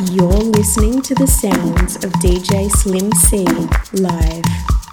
You're listening to the sounds of DJ Slim C live.